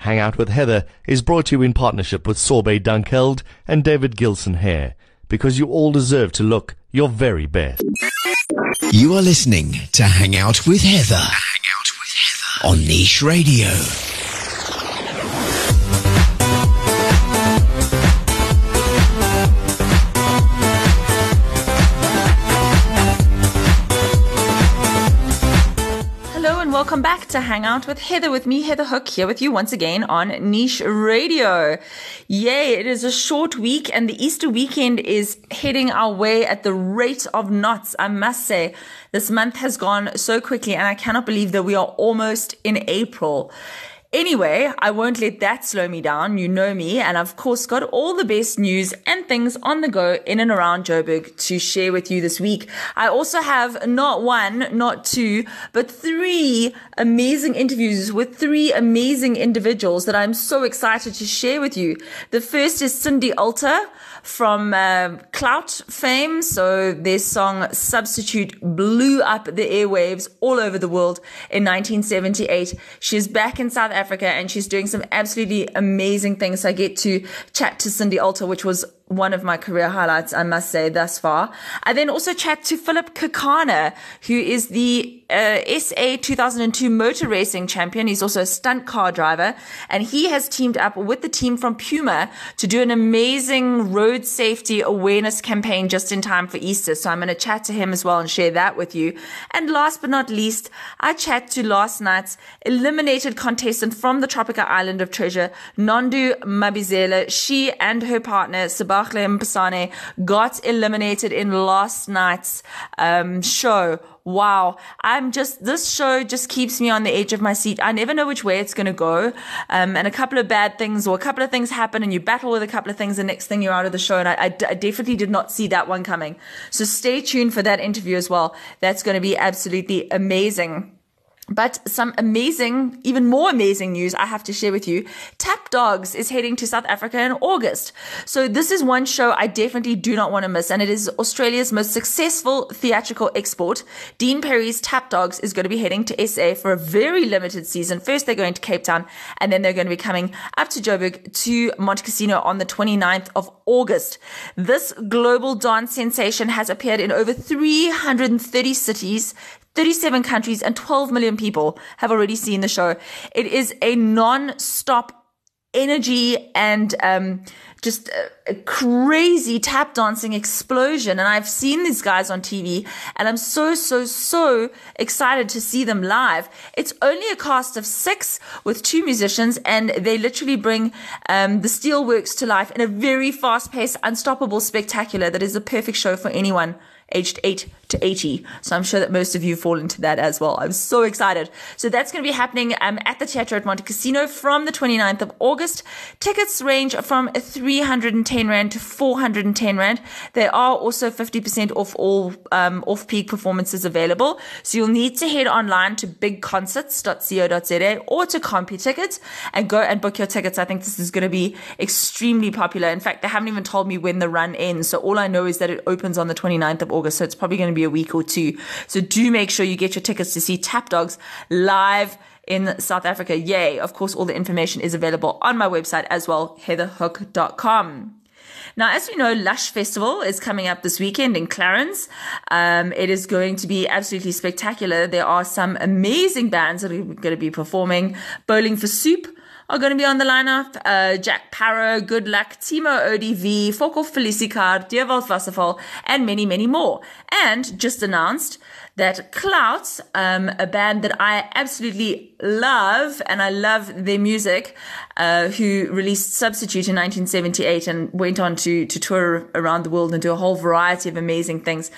Hang Out with Heather is brought to you in partnership with Sorbet Dunkeld and David Gilson Hair, because you all deserve to look your very best. You are listening to Hang Out with Heather. Hang Out with Heather on Niche Radio. To Hang Out with Heather, with me, Heather Hook, here with you once again on Niche Radio. Yay, it is a short week and the Easter weekend is heading our way at the rate of knots, I must say. This month has gone so quickly and I cannot believe that we are almost in April. Anyway, I won't let that slow me down. You know me. And I've of course got all the best news and things on the go in and around Joburg to share with you this week. I also have not one, not two, but three amazing interviews with three amazing individuals that I'm so excited to share with you. The first is Cindy Alter from uh, Clout fame. So their song Substitute blew up the airwaves all over the world in 1978. She's back in South Africa and she's doing some absolutely amazing things. I get to chat to Cindy Alter, which was one of my career highlights, I must say, thus far. I then also chat to Philip Kekana, who is the uh, SA 2002 motor racing champion. He's also a stunt car driver, and he has teamed up with the team from Puma to do an amazing road safety awareness campaign just in time for Easter. So I'm going to chat to him as well and share that with you. And last but not least, I chat to last night's eliminated contestant from the tropical island of treasure, Nondu Mabizela. She and her partner, Sebastian Got eliminated in last night's um, show. Wow. I'm just, this show just keeps me on the edge of my seat. I never know which way it's going to go. Um, and a couple of bad things or a couple of things happen and you battle with a couple of things. The next thing you're out of the show. And I, I, I definitely did not see that one coming. So stay tuned for that interview as well. That's going to be absolutely amazing. But some amazing, even more amazing news I have to share with you. Tap Dogs is heading to South Africa in August. So this is one show I definitely do not want to miss. And it is Australia's most successful theatrical export. Dein Perry's Tap Dogs is going to be heading to SA for a very limited season. First, they're going to Cape Town and then they're going to be coming up to Joburg to Montecasino on the 29th of August. This global dance sensation has appeared in over 330 cities, 37 countries and 12 million people have already seen the show. It is a non-stop energy and um, just a, crazy tap dancing explosion. And I've seen these guys on TV and I'm so, so, so excited to see them live. It's only a cast of six with two musicians and they literally bring um, the steelworks to life in a very fast paced, unstoppable spectacular that is a perfect show for anyone aged 8 to 80. So I'm sure that most of you fall into that as well. I'm so excited. So that's going to be happening um, at the Teatro at Montecasino from the 29th of August. Tickets range from 310 Rand to 410 Rand. There are also 50% off all um, off-peak performances available. So you'll need to head online to bigconcerts.co.za or to Computickets and go and book your tickets. I think this is going to be extremely popular. In fact, they haven't even told me when the run ends. So all I know is that it opens on the 29th of. August. So it's probably going to be a week or two. So do make sure you get your tickets to see Tap Dogs live in South Africa. Yay. Of course, all the information is available on my website as well, heatherhook.com. Now, as we know, Lush Festival is coming up this weekend in Clarens. Um, it is going to be absolutely spectacular. There are some amazing bands that are going to be performing. Bowling for Soup, are going to be on the lineup. Uh, Jack Parow, Good Luck, Timo ODV, Foko Felicicard, Dewald Wasserfall, and many, many more. And just announced that Clout, um, a band that I absolutely love and I love their music, uh, who released Substitute in 1978 and went on to, to tour around the world and do a whole variety of amazing things,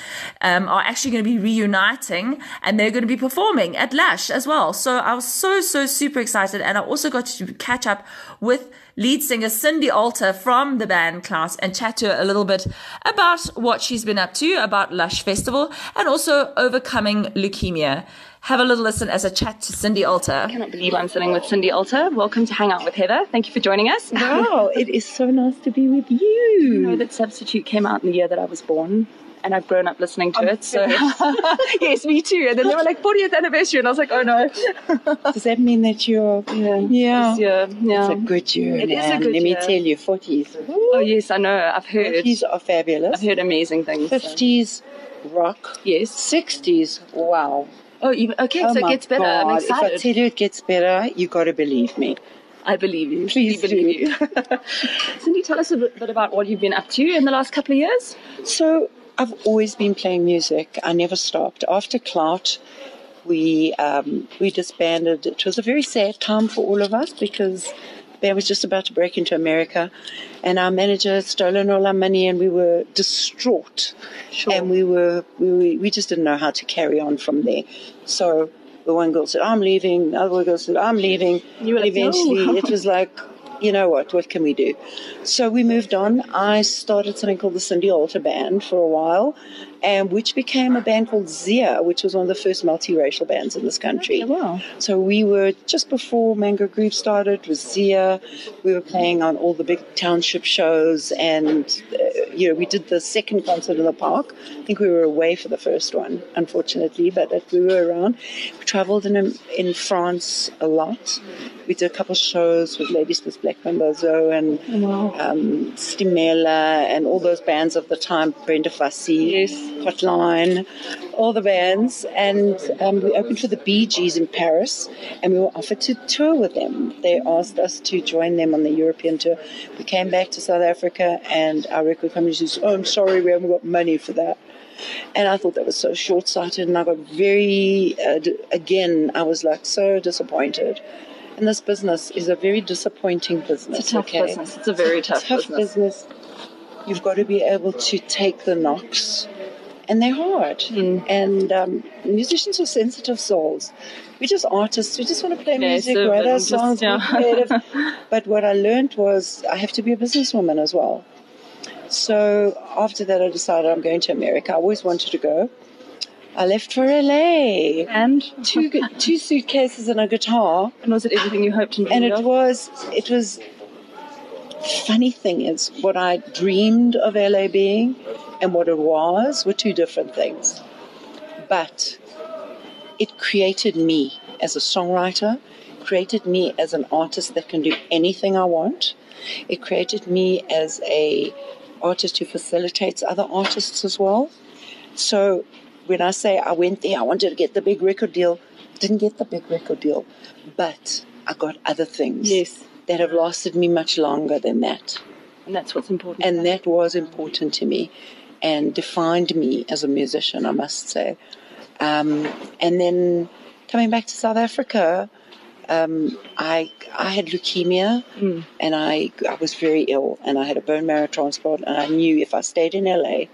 um, are actually going to be reuniting and they're going to be performing at Lush as well. So I was so, so super excited. And I also got to catch up with lead singer Cindy Alter from the band Clout and chat to her a little bit about what she's been up to, about Lush Festival, and also overcoming leukemia. Have a little listen as I chat to Cindy Alter. I cannot believe I'm sitting with Cindy Alter. Welcome to Hang Out with Heather. Thank you for joining us. Wow, it is so nice to be with you. You know that Substitute came out in the year that I was born and I've grown up listening to it. So yes, me too. And then they were like 40th anniversary, and I was like, oh no. Does that mean that you're? Yeah, Yeah. Year, yeah. It's a good year. It is a man. good Let me tell you, 40s. oh yes, I know. I've heard. 40s are fabulous. I've heard amazing things. so. 50s, rock. Yes. 60s, wow. Oh, even, okay, oh so it gets better. I'm God. If I tell you it gets better, you got to believe me. I believe you. Please we believe you. Cindy, tell us a bit about what you've been up to in the last couple of years. So I've always been playing music. I never stopped. After Clout, we um, we disbanded. It was a very sad time for all of us because the band was just about to break into America, and our manager had stolen all our money, and we were distraught. Sure. And we were we, we just didn't know how to carry on from there. So the one girl said, "I'm leaving." The other girl said, "I'm leaving." You were like, Eventually, "No." it was like. You know what? What can we do? So we moved on. I started something called the Cindy Alter Band for a while, and which became a band called Zia, which was one of the first multiracial bands in this country. wow. So we were just before Mango Groove started with Zia. We were playing on all the big township shows, and uh, you know we did the second concert in the park. I think we were away for the first one, unfortunately, but uh, we were around. We travelled in in France a lot. We did a couple shows with Ladysmith Black Mambazo and um, Stimela and all those bands of the time, Brenda Fassie, Yes. Hotline, all the bands. And um, we opened for the Bee Gees in Paris and we were offered to tour with them. They asked us to join them on the European tour. We came back to South Africa and our record company says, Oh, I'm sorry, we haven't got money for that. And I thought that was so short sighted, and I got very, uh, d- again, I was like so disappointed. And this business is a very disappointing business. It's a tough okay? business. It's a very tough, tough business. business. You've got to be able to take the knocks, and they're hard. Hmm. And um, musicians are sensitive souls. We're just artists. We just want to play Yeah, music, so write our songs, yeah. be creative. but what I learned was I have to be a businesswoman as well. So after that, I decided I'm going to America. I always wanted to go. I left for LA. And Two, two suitcases and a guitar and was it everything you hoped and and it of? was it was funny thing is what I dreamed of LA being and what it was were two different things. But it created me as a songwriter, created me as an artist that can do anything I want. It created me as a artist who facilitates other artists as well. So when I say I went there, I wanted to get the big record deal, didn't get the big record deal, but I got other things Yes. That have lasted me much longer than that. And that's what's important. And that was important to me and defined me as a musician, I must say. Um, and then coming back to South Africa, um, I I had leukemia and I I was very ill and I had a bone marrow transplant and I knew if I stayed in LA,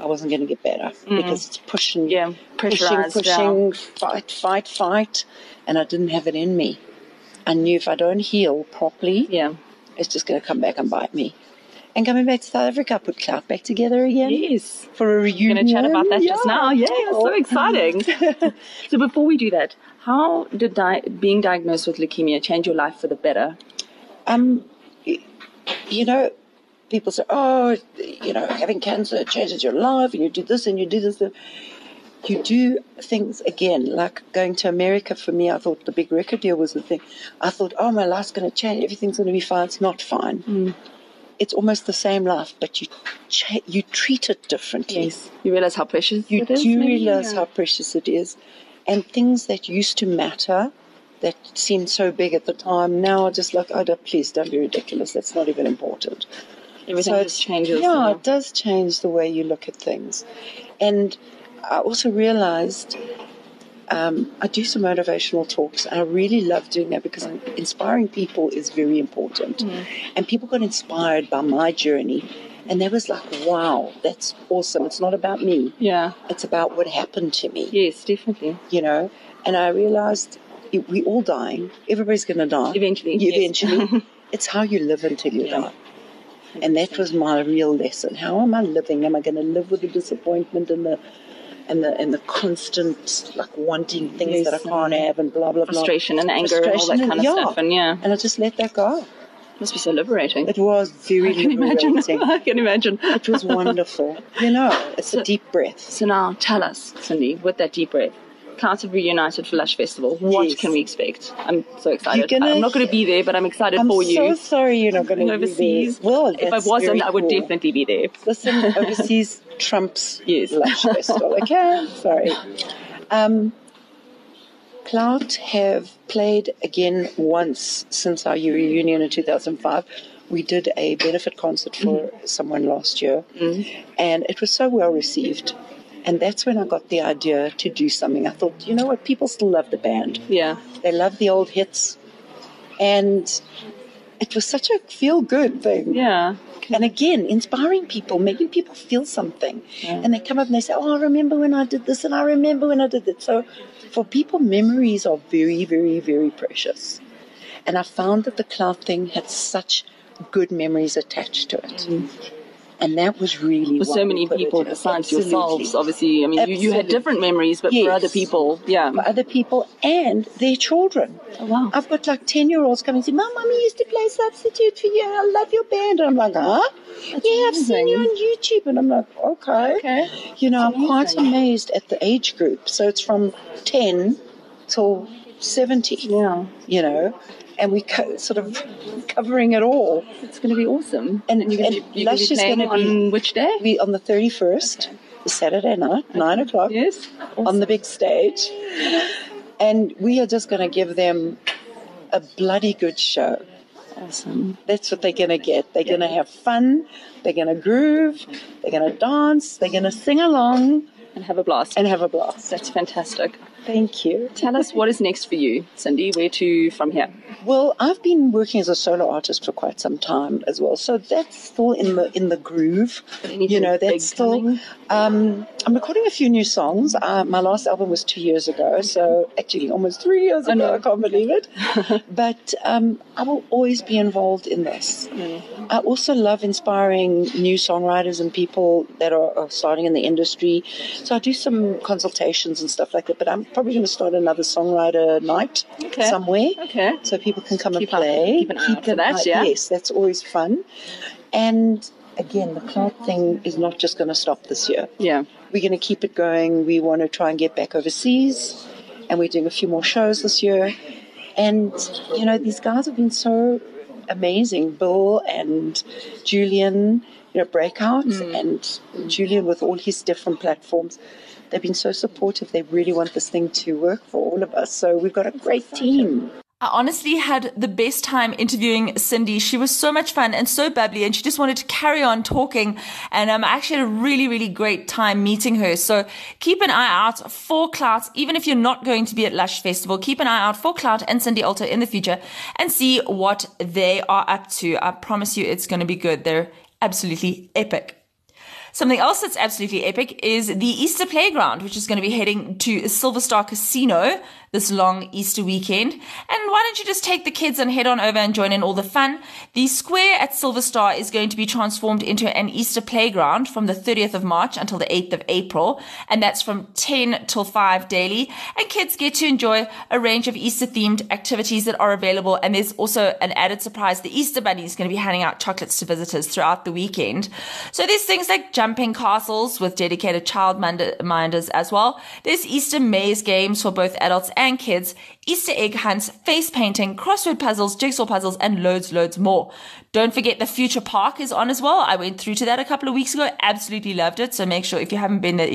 I wasn't going to get better because it's pushing, Yeah, pushing, pushing, fight, fight, fight, and I didn't have it in me. I knew if I don't heal properly, yeah. it's just going to come back and bite me. And coming back to South Africa, I put Clout back together again Yes. for a reunion. We're going to chat about that just now. Yeah, so exciting. so before we do that, how did di- being diagnosed with leukemia change your life for the better? Um, you know, people say, "Oh, you know, having cancer changes your life, and you do this and you do this." You do things again, like going to America. For me, I thought the big record deal was the thing. I thought, "Oh, my life's going to change. Everything's going to be fine." It's not fine. Mm. It's almost the same life, but you cha- you treat it differently. You realize how precious you it is? do maybe? realize Yeah. how precious it is. And things that used to matter, that seemed so big at the time, now are just like, oh, don't- please don't be ridiculous. That's not even important. Everything So just changes. Yeah, yeah. it does change the way you look at things. And I also realized um, I do some motivational talks. And I really love doing that because inspiring people is very important. Mm. And people got inspired by my journey. And they was like, wow, that's awesome. It's not about me. Yeah. It's about what happened to me, Yes, definitely. you know. And I realized it- we all dying. Everybody's going to die. Eventually, yes. Eventually. it's how you live until you die. And that was my real lesson. How am I living? Am I going to live with the disappointment and the and the and the constant like wanting things Yes, that I can't have and blah blah blah. Frustration and anger and all that Frustration kind of stuff. And yeah. And I just let that go. Must be so liberating. It was very I can imagine. liberating. I can imagine. It was wonderful. You know, it's a deep breath. So now tell us, Cindy, with that deep breath. Clouds have reunited for Lush Festival. What Yes. can we expect? I'm so excited. Gonna- I'm not going to be there, but I'm excited for you. I'm so sorry you're not going to be there. Well, if I wasn't, I would cool. definitely be there. Listen, overseas trumps Yes. Lush Festival. Okay, sorry. Um, Clout have played again once since our reunion in 2005. We did a benefit concert for someone last year, and it was so well received. And that's when I got the idea to do something. I thought, you know what, people still love the band. Yeah. They love the old hits. And it was such a feel good thing. Yeah. And again, inspiring people, making people feel something. And they come up and they say, Oh, I remember when I did this and I remember when I did that. So for people, memories are very, very, very precious. And I found that the Clout thing had such good memories attached to it. Mm. And that was really For so many people besides Absolutely. yourselves, obviously. I mean, you, you had different memories, but for other people, yeah. for other people and their children. Oh, wow. I've got like 10 year olds coming and say, Mom, mommy used to play substitute for you. I love your band. And I'm like, huh? yeah, I've seen you on YouTube. And I'm like, okay. Okay. You know, I'm quite amazed at the age group. So it's from 10 till 70, Yeah. you know, and we co- sort of covering it all. It's going to be awesome. And- you're going and to be, gonna Lush be is playing gonna be- on which day? We on the 31st, the Saturday night, 9 o'clock. Yes. on the big stage. And we are just going to give them a bloody good show. Awesome. That's what they're going to get. They're going to have fun. They're going to groove. They're going to dance. They're going to sing along And have a blast. and have a blast. That's fantastic. Thank you. Tell us what is next for you, Cindy. Where to from here? Well, I've been working as a solo artist for quite some time as well, so that's still in the in the groove. anything You know, that's still. Um, I'm recording a few new songs. Uh, my last album was two years ago, so actually almost three years ago. know. I can't believe it. but um, I will always be involved in this. I also love inspiring new songwriters and people that are, are starting in the industry. So I do some consultations and stuff like that. But I'm probably going to start another songwriter night Okay. somewhere Okay. so people can come Keep and up- play. keep an eye out for that, yeah. Yes, that's always fun. And again, the Clout thing is not just going to stop this year. Yeah. We're going to keep it going. We want to try and get back overseas, and we're doing a few more shows this year. And you know, these guys have been so amazing. Bill and Julian, you know, Breakout, Hmm. and Julian with all his different platforms. They've been so supportive. They really want this thing to work for all of us. So we've got a great team. I honestly had the best time interviewing Cindy. She was so much fun and so bubbly, and she just wanted to carry on talking. And um, I actually had a really, really great time meeting her. So keep an eye out for Clout, even if you're not going to be at Lush Festival. Keep an eye out for Clout and Cindy Alter in the future and see what they are up to. I promise you, it's going to be good. They're absolutely epic. Something else that's absolutely epic is the Easter Playground, which is going to be heading to Silver Star Casino this long Easter weekend. And why don't you just take the kids and head on over and join in all the fun? The square at Silver Star is going to be transformed into an Easter playground from the 30th of March until the 8th of April. And that's from 10 till 5 daily. And kids get to enjoy a range of Easter themed activities that are available. And there's also an added surprise. The Easter Bunny is going to be handing out chocolates to visitors throughout the weekend. So there's things like jumping castles with dedicated child minders as well. There's Easter maze games for both adults and kids, Easter egg hunts, face painting, crossword puzzles, jigsaw puzzles, and loads, loads more. Don't forget the Future Park is on as well. I went through to that a couple of weeks ago. Absolutely loved it. So make sure if you haven't been there,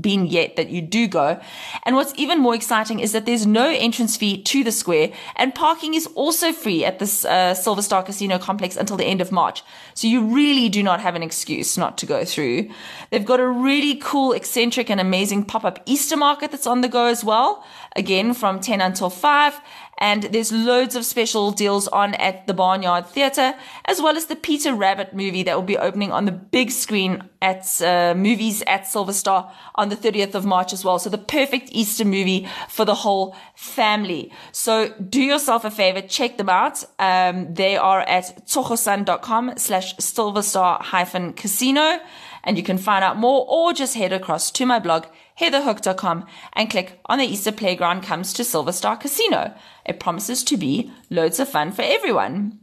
been yet that you do go. And what's even more exciting is that there's no entrance fee to the square and parking is also free at this uh, Silver Star Casino complex until the end of March. So you really do not have an excuse not to go through. They've got a really cool, eccentric and amazing pop-up Easter market that's on the go as well. Again, from 10 until 5. And there's loads of special deals on at the Barnyard Theatre, as well as the Peter Rabbit movie that will be opening on the big screen at uh, movies at Silver Star on the 30th of March as well. So the perfect Easter movie for the whole family. So do yourself a favor, check them out. Um, they are at tsogosun.com slash silverstar hyphen casino. And you can find out more or just head across to my blog, heatherhook.com and click on the Easter Playground comes to Silver Star Casino. It promises to be loads of fun for everyone.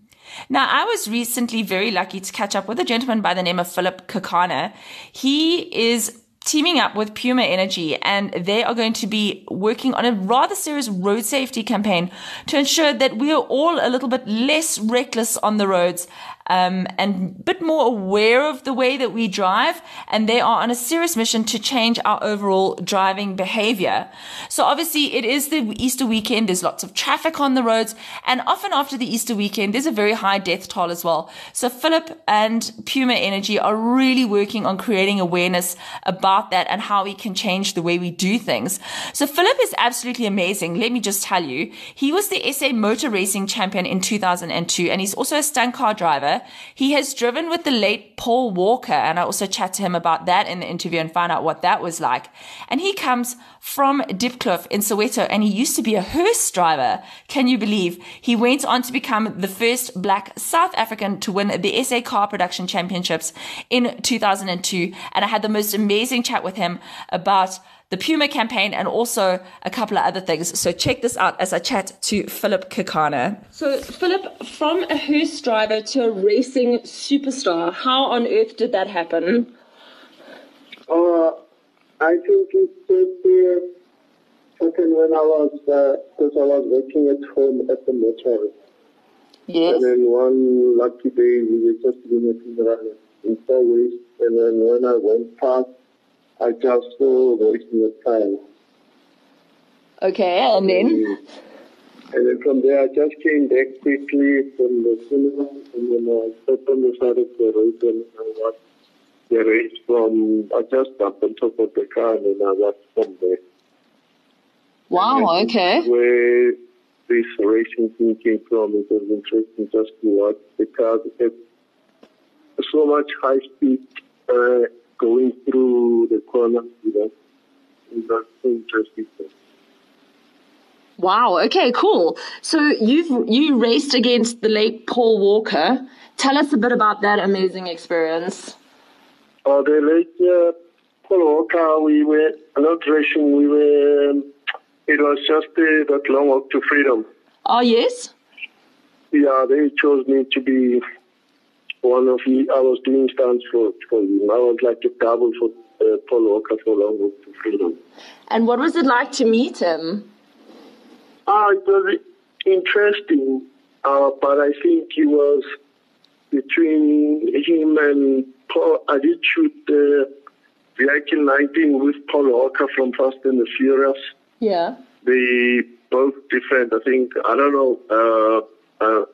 Now, I was recently very lucky to catch up with a gentleman by the name of Philip Kekana. He is teaming up with Puma Energy and they are going to be working on a rather serious road safety campaign to ensure that we are all a little bit less reckless on the roads um, and a bit more aware of the way that we drive. And they are on a serious mission to change our overall driving behavior. So obviously it is the Easter weekend. There's lots of traffic on the roads. And often after the Easter weekend, there's a very high death toll as well. So Philip and Puma Energy are really working on creating awareness about that and how we can change the way we do things. So Philip is absolutely amazing. Let me just tell you, he was the SA motor racing champion in 2002 and he's also a stunt car driver. He has driven with the late Paul Walker, and I also chat to him about that in the interview and find out what that was like. And he comes from Diepkloof in Soweto, and he used to be a hearse driver. Can you believe? He went on to become the first black South African to win the SA Car Production Championships in 2002. And I had the most amazing chat with him about the Puma campaign, and also a couple of other things. So check this out as I chat to Philip Kekana. So, Philip, from a hearse driver to a racing superstar, how on earth did that happen? Uh, I think it just uh, happened when I was, because uh, I was working at home at the motor. Yes. And then one lucky day, we were just doing a funeral in Far West. And then when I went past I just saw wasting the time. Okay, and then? And then from there, I just came back quickly from the cinema, and then I stepped on the side of the road and I watched the race from, I just jumped on top of the car and then I watched from there. Wow, okay. Where this racing thing came from, it was interesting just to watch the cars. It so much high speed uh, going through the corner, you know, that's interesting. Wow. Okay. Cool. So you've you raced against the late Paul Walker. Tell us a bit about that amazing experience. Oh, the late uh, Paul Walker. We were not racing. We were. Um, it was just uh, that long walk to freedom. Oh yes. Yeah, they chose me to be one of the, I was doing stunts for, for him. I was like a double for uh, Paul Walker for Long Walk to Freedom. And what was it like to meet him? Ah, it was interesting, uh, but I think he was between him and Paul. I did shoot the Vehicle 19 with Paul Walker from Fast and the Furious. Yeah. They both different. I think, I don't know, uh, uh,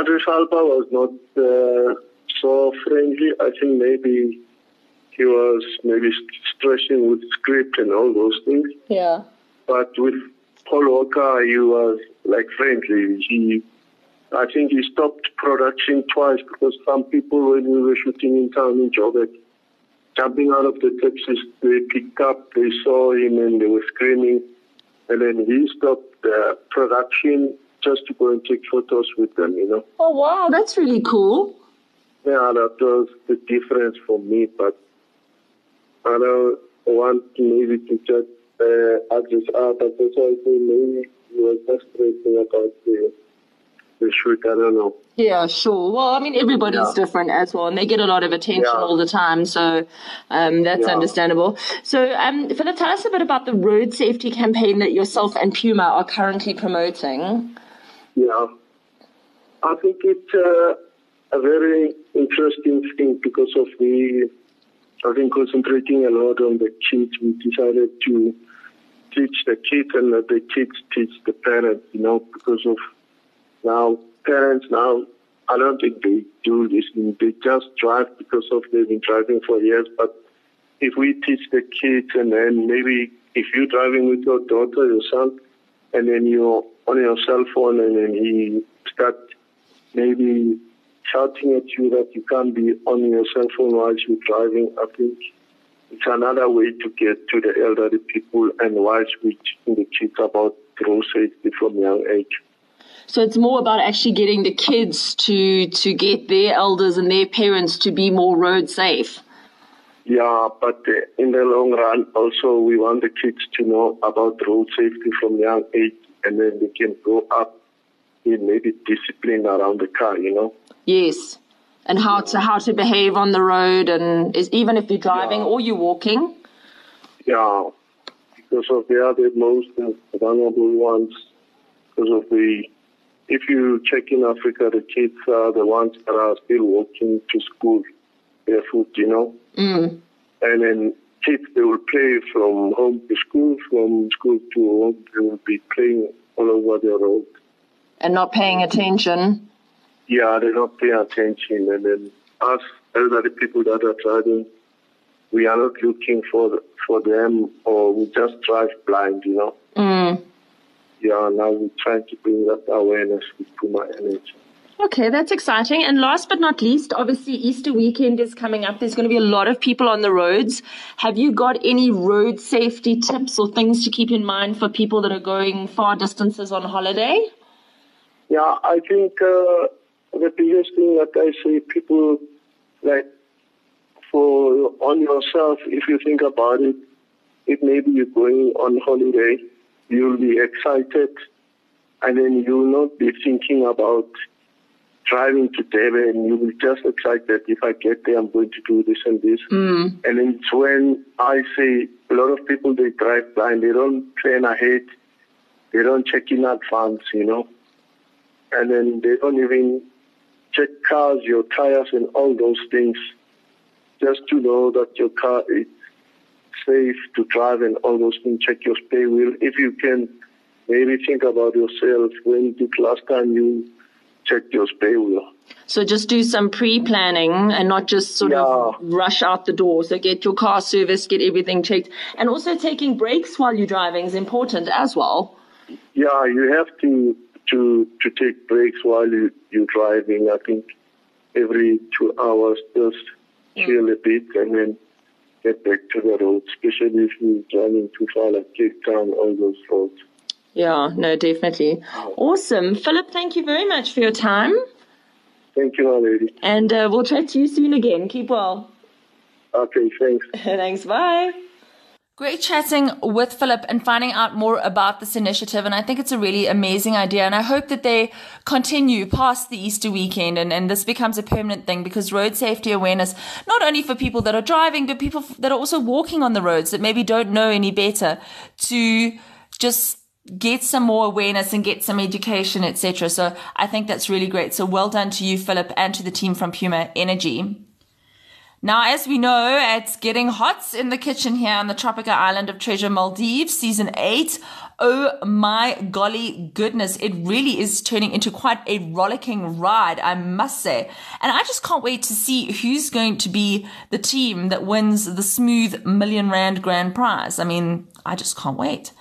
Idris Elba was not uh, so friendly. I think maybe he was maybe stressing with script and all those things. Yeah. But with Paul Walker, he was like friendly. He, I think he stopped production twice because some people, when we were shooting in town in Joburg, jumping out of the taxis, they picked up, they saw him and they were screaming. And then he stopped the production just to go and take photos with them, you know. Oh, wow, that's really cool. Yeah, that was the difference for me, but I don't want maybe to just uh, add this out, but that's why I say maybe you were stressing about the, the shoot, I don't know. Yeah, sure. Well, I mean, everybody's yeah. different as well, and they get a lot of attention yeah. all the time, so um, that's yeah. understandable. So, um, Philip, tell us a bit about the road safety campaign that yourself and Puma are currently promoting. Yeah, I think it's uh, a very interesting thing because of the, I think concentrating a lot on the kids, we decided to teach the kids and let the kids teach the parents, you know, because of now parents now, I don't think they do this. They just drive because of they've been driving for years. But if we teach the kids and then maybe if you're driving with your daughter, your son, and then you're on your cell phone and then he start maybe shouting at you that you can't be on your cell phone while you're driving, I think it's another way to get to the elderly people and whilst we teaching the kids about road safety from young age. So it's more about actually getting the kids to to get their elders and their parents to be more road safe. Yeah, but uh, in the long run, also we want the kids to know about road safety from young age, and then they can grow up in maybe discipline around the car, you know. Yes. And how to how to behave on the road and is even if you're driving Yeah. or you're walking. Yeah, because of they are the most vulnerable ones. Because of the, if you check in Africa, the kids are the ones that are still walking to school barefoot, you know. Mm. And then kids, they will play from home to school, from school to home. They will be playing all over the road. And not paying attention. Yeah, they're not paying attention. And then us elderly people that are driving, we are not looking for for them, or we just drive blind, you know. Mm. Yeah, now we're trying to bring that awareness with Puma Energy. Okay, that's exciting. And last but not least, obviously Easter weekend is coming up. There's going to be a lot of people on the roads. Have you got any road safety tips or things to keep in mind for people that are going far distances on holiday? Yeah, I think uh, the biggest thing that I say, people like for on yourself, if you think about it, if maybe you're going on holiday, you'll be excited, and then you'll not be thinking about driving to Durban. You'll be just excited. If I get there, I'm going to do this and this. Mm. And then it's when I see a lot of people they drive blind. They don't plan ahead. They don't check in advance, you know. And then they don't even check cars, your tires, and all those things, just to know that your car is safe to drive and all those things. Check your spare wheel. If you can, maybe think about yourself. When did last time you checked your spare wheel? So just do some pre-planning and not just sort of rush out the door. So get your car serviced, get everything checked. And also taking breaks while you're driving is important as well. Yeah, you have to to to take breaks while you you're driving. I think every two hours, just chill a bit and then get back to the road. Especially if you're driving too far, like Cape Town, all those roads. Yeah, no, definitely. Awesome. Philip, thank you very much for your time. Thank you, my lady. And uh, we'll chat to you soon again. Keep well. Okay, thanks. Thanks. Bye. Great chatting with Philip and finding out more about this initiative. And I think it's a really amazing idea. And I hope that they continue past the Easter weekend and, and this becomes a permanent thing because road safety awareness, not only for people that are driving, but people that are also walking on the roads that maybe don't know any better to just get some more awareness and get some education, etc. So I think that's really great. So well done to you, Philip, and to the team from Puma Energy. Now, as we know, it's getting hot in the kitchen here on the tropical island of Treasure Maldives, season eight. Oh my golly goodness. It really is turning into quite a rollicking ride, I must say. And I just can't wait to see who's going to be the team that wins the smooth million rand grand prize. I mean, I just can't wait.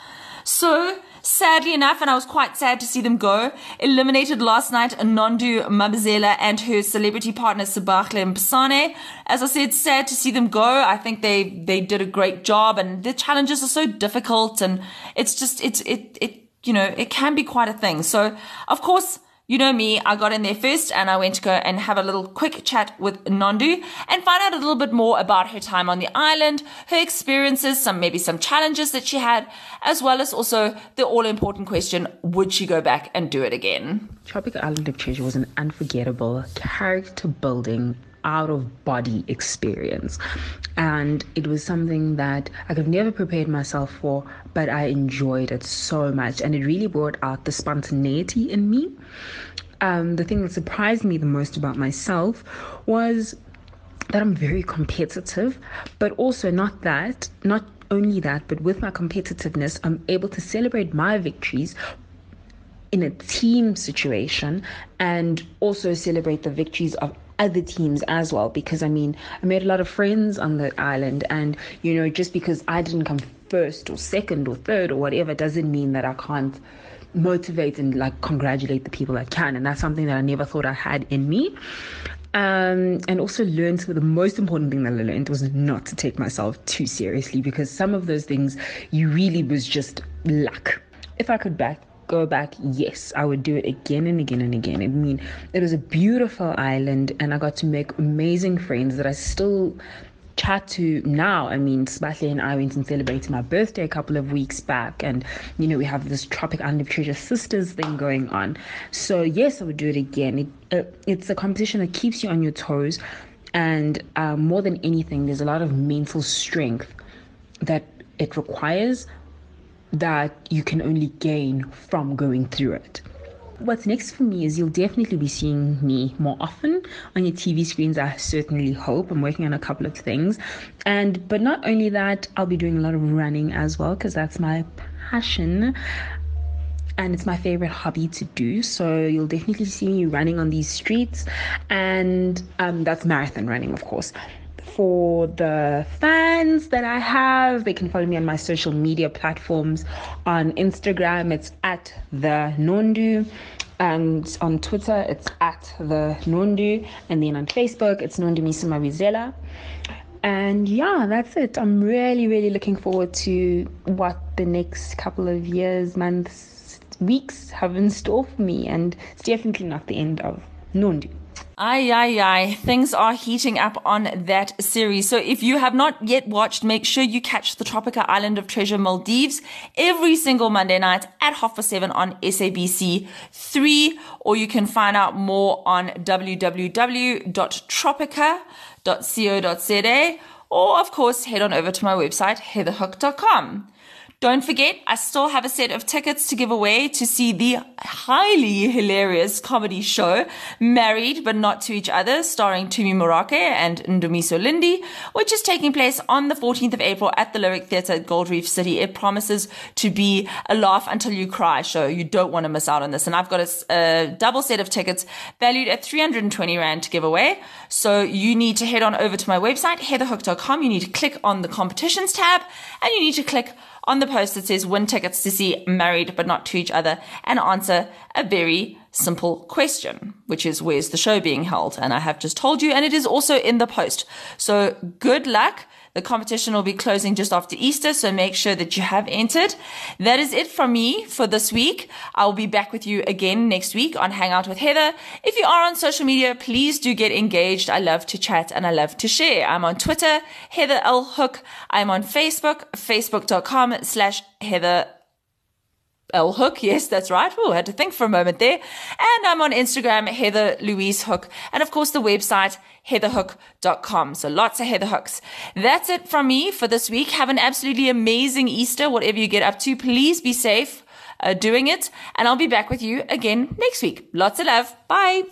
So, sadly enough, and I was quite sad to see them go, eliminated last night Nondu Mabizela and her celebrity partner Sbahle Mpisane. As I said, sad to see them go. I think they, they did a great job and the challenges are so difficult and it's just, it's, it, it, you know, it can be quite a thing. So, of course, you know me, I got in there first and I went to go and have a little quick chat with Nondu and find out a little bit more about her time on the island, her experiences, some maybe some challenges that she had, as well as also the all important question, would she go back and do it again? Tropical Island of Treasure was an unforgettable character building out of body experience. And it was something that I could never prepared myself for, but I enjoyed it so much. And it really brought out the spontaneity in me. Um, the thing that surprised me the most about myself was that I'm very competitive, but also not that, not only that, but with my competitiveness, I'm able to celebrate my victories in a team situation and also celebrate the victories of other teams as well because I mean I made a lot of friends on the island and you know just because I didn't come first or second or third or whatever doesn't mean that I can't motivate and like congratulate the people that can and that's something that I never thought I had in me. Um, and also learned the most important thing that I learned was not to take myself too seriously because some of those things you really was just luck. If I could back go back, yes, I would do it again and again and again. I mean, it was a beautiful island, and I got to make amazing friends that I still chat to now. I mean, Sbahle and I went and celebrated my birthday a couple of weeks back, and you know we have this Tropika Island of Treasure Sisters thing going on. So yes, I would do it again. It, uh, it's a competition that keeps you on your toes, and uh, more than anything, there's a lot of mental strength that it requires that you can only gain from going through it. What's next for me is you'll definitely be seeing me more often on your TV screens. I certainly hope. I'm working on a couple of things. And but not only that, I'll be doing a lot of running as well because that's my passion and it's my favorite hobby to do. So you'll definitely see me running on these streets, and um, that's marathon running, of course for the fans that I have, they can follow me on my social media platforms. On Instagram, it's at the Nondu. And on Twitter, it's at the Nondu. And then on Facebook, it's Nondumiso Mabizela. And yeah, that's it. I'm really, really looking forward to what the next couple of years, months, weeks have in store for me. And it's definitely not the end of Nondu. Aye, aye, aye. Things are heating up on that series. So if you have not yet watched, make sure you catch the Tropika Island of Treasure Maldives every single Monday night at half past seven on SABC 3, or you can find out more on www.tropika.co.za, or of course, head on over to my website, heatherhook.com. Don't forget, I still have a set of tickets to give away to see the highly hilarious comedy show Married But Not to Each Other, starring Tumi Morake and Ndumiso Lindi, which is taking place on the 14th of April at the Lyric Theatre at Gold Reef City. It promises to be a laugh until you cry show. You don't want to miss out on this. And I've got a, a double set of tickets valued at 320 Rand to give away. So you need to head on over to my website, heatherhook.com. You need to click on the competitions tab and you need to click on the post that says win tickets to see married but not to each other and answer a very simple question, which is where's the show being held? And I have just told you, and it is also in the post. So good luck. The competition will be closing just after Easter, so make sure that you have entered. That is it from me for this week. I'll be back with you again next week on Hangout with Heather. If you are on social media, please do get engaged. I love to chat and I love to share. I'm on Twitter, Heather L. Hook. I'm on Facebook, facebook.com slash Heather L Hook. Yes, that's right. Oh, I had to think for a moment there. And I'm on Instagram, Heather Louise Hook. And of course, the website, heatherhook.com. So lots of Heather Hooks. That's it from me for this week. Have an absolutely amazing Easter, whatever you get up to. Please be safe uh, doing it. And I'll be back with you again next week. Lots of love. Bye.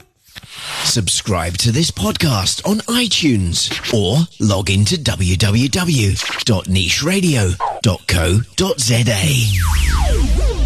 Subscribe to this podcast on iTunes or log into www.nicheradio.co.za.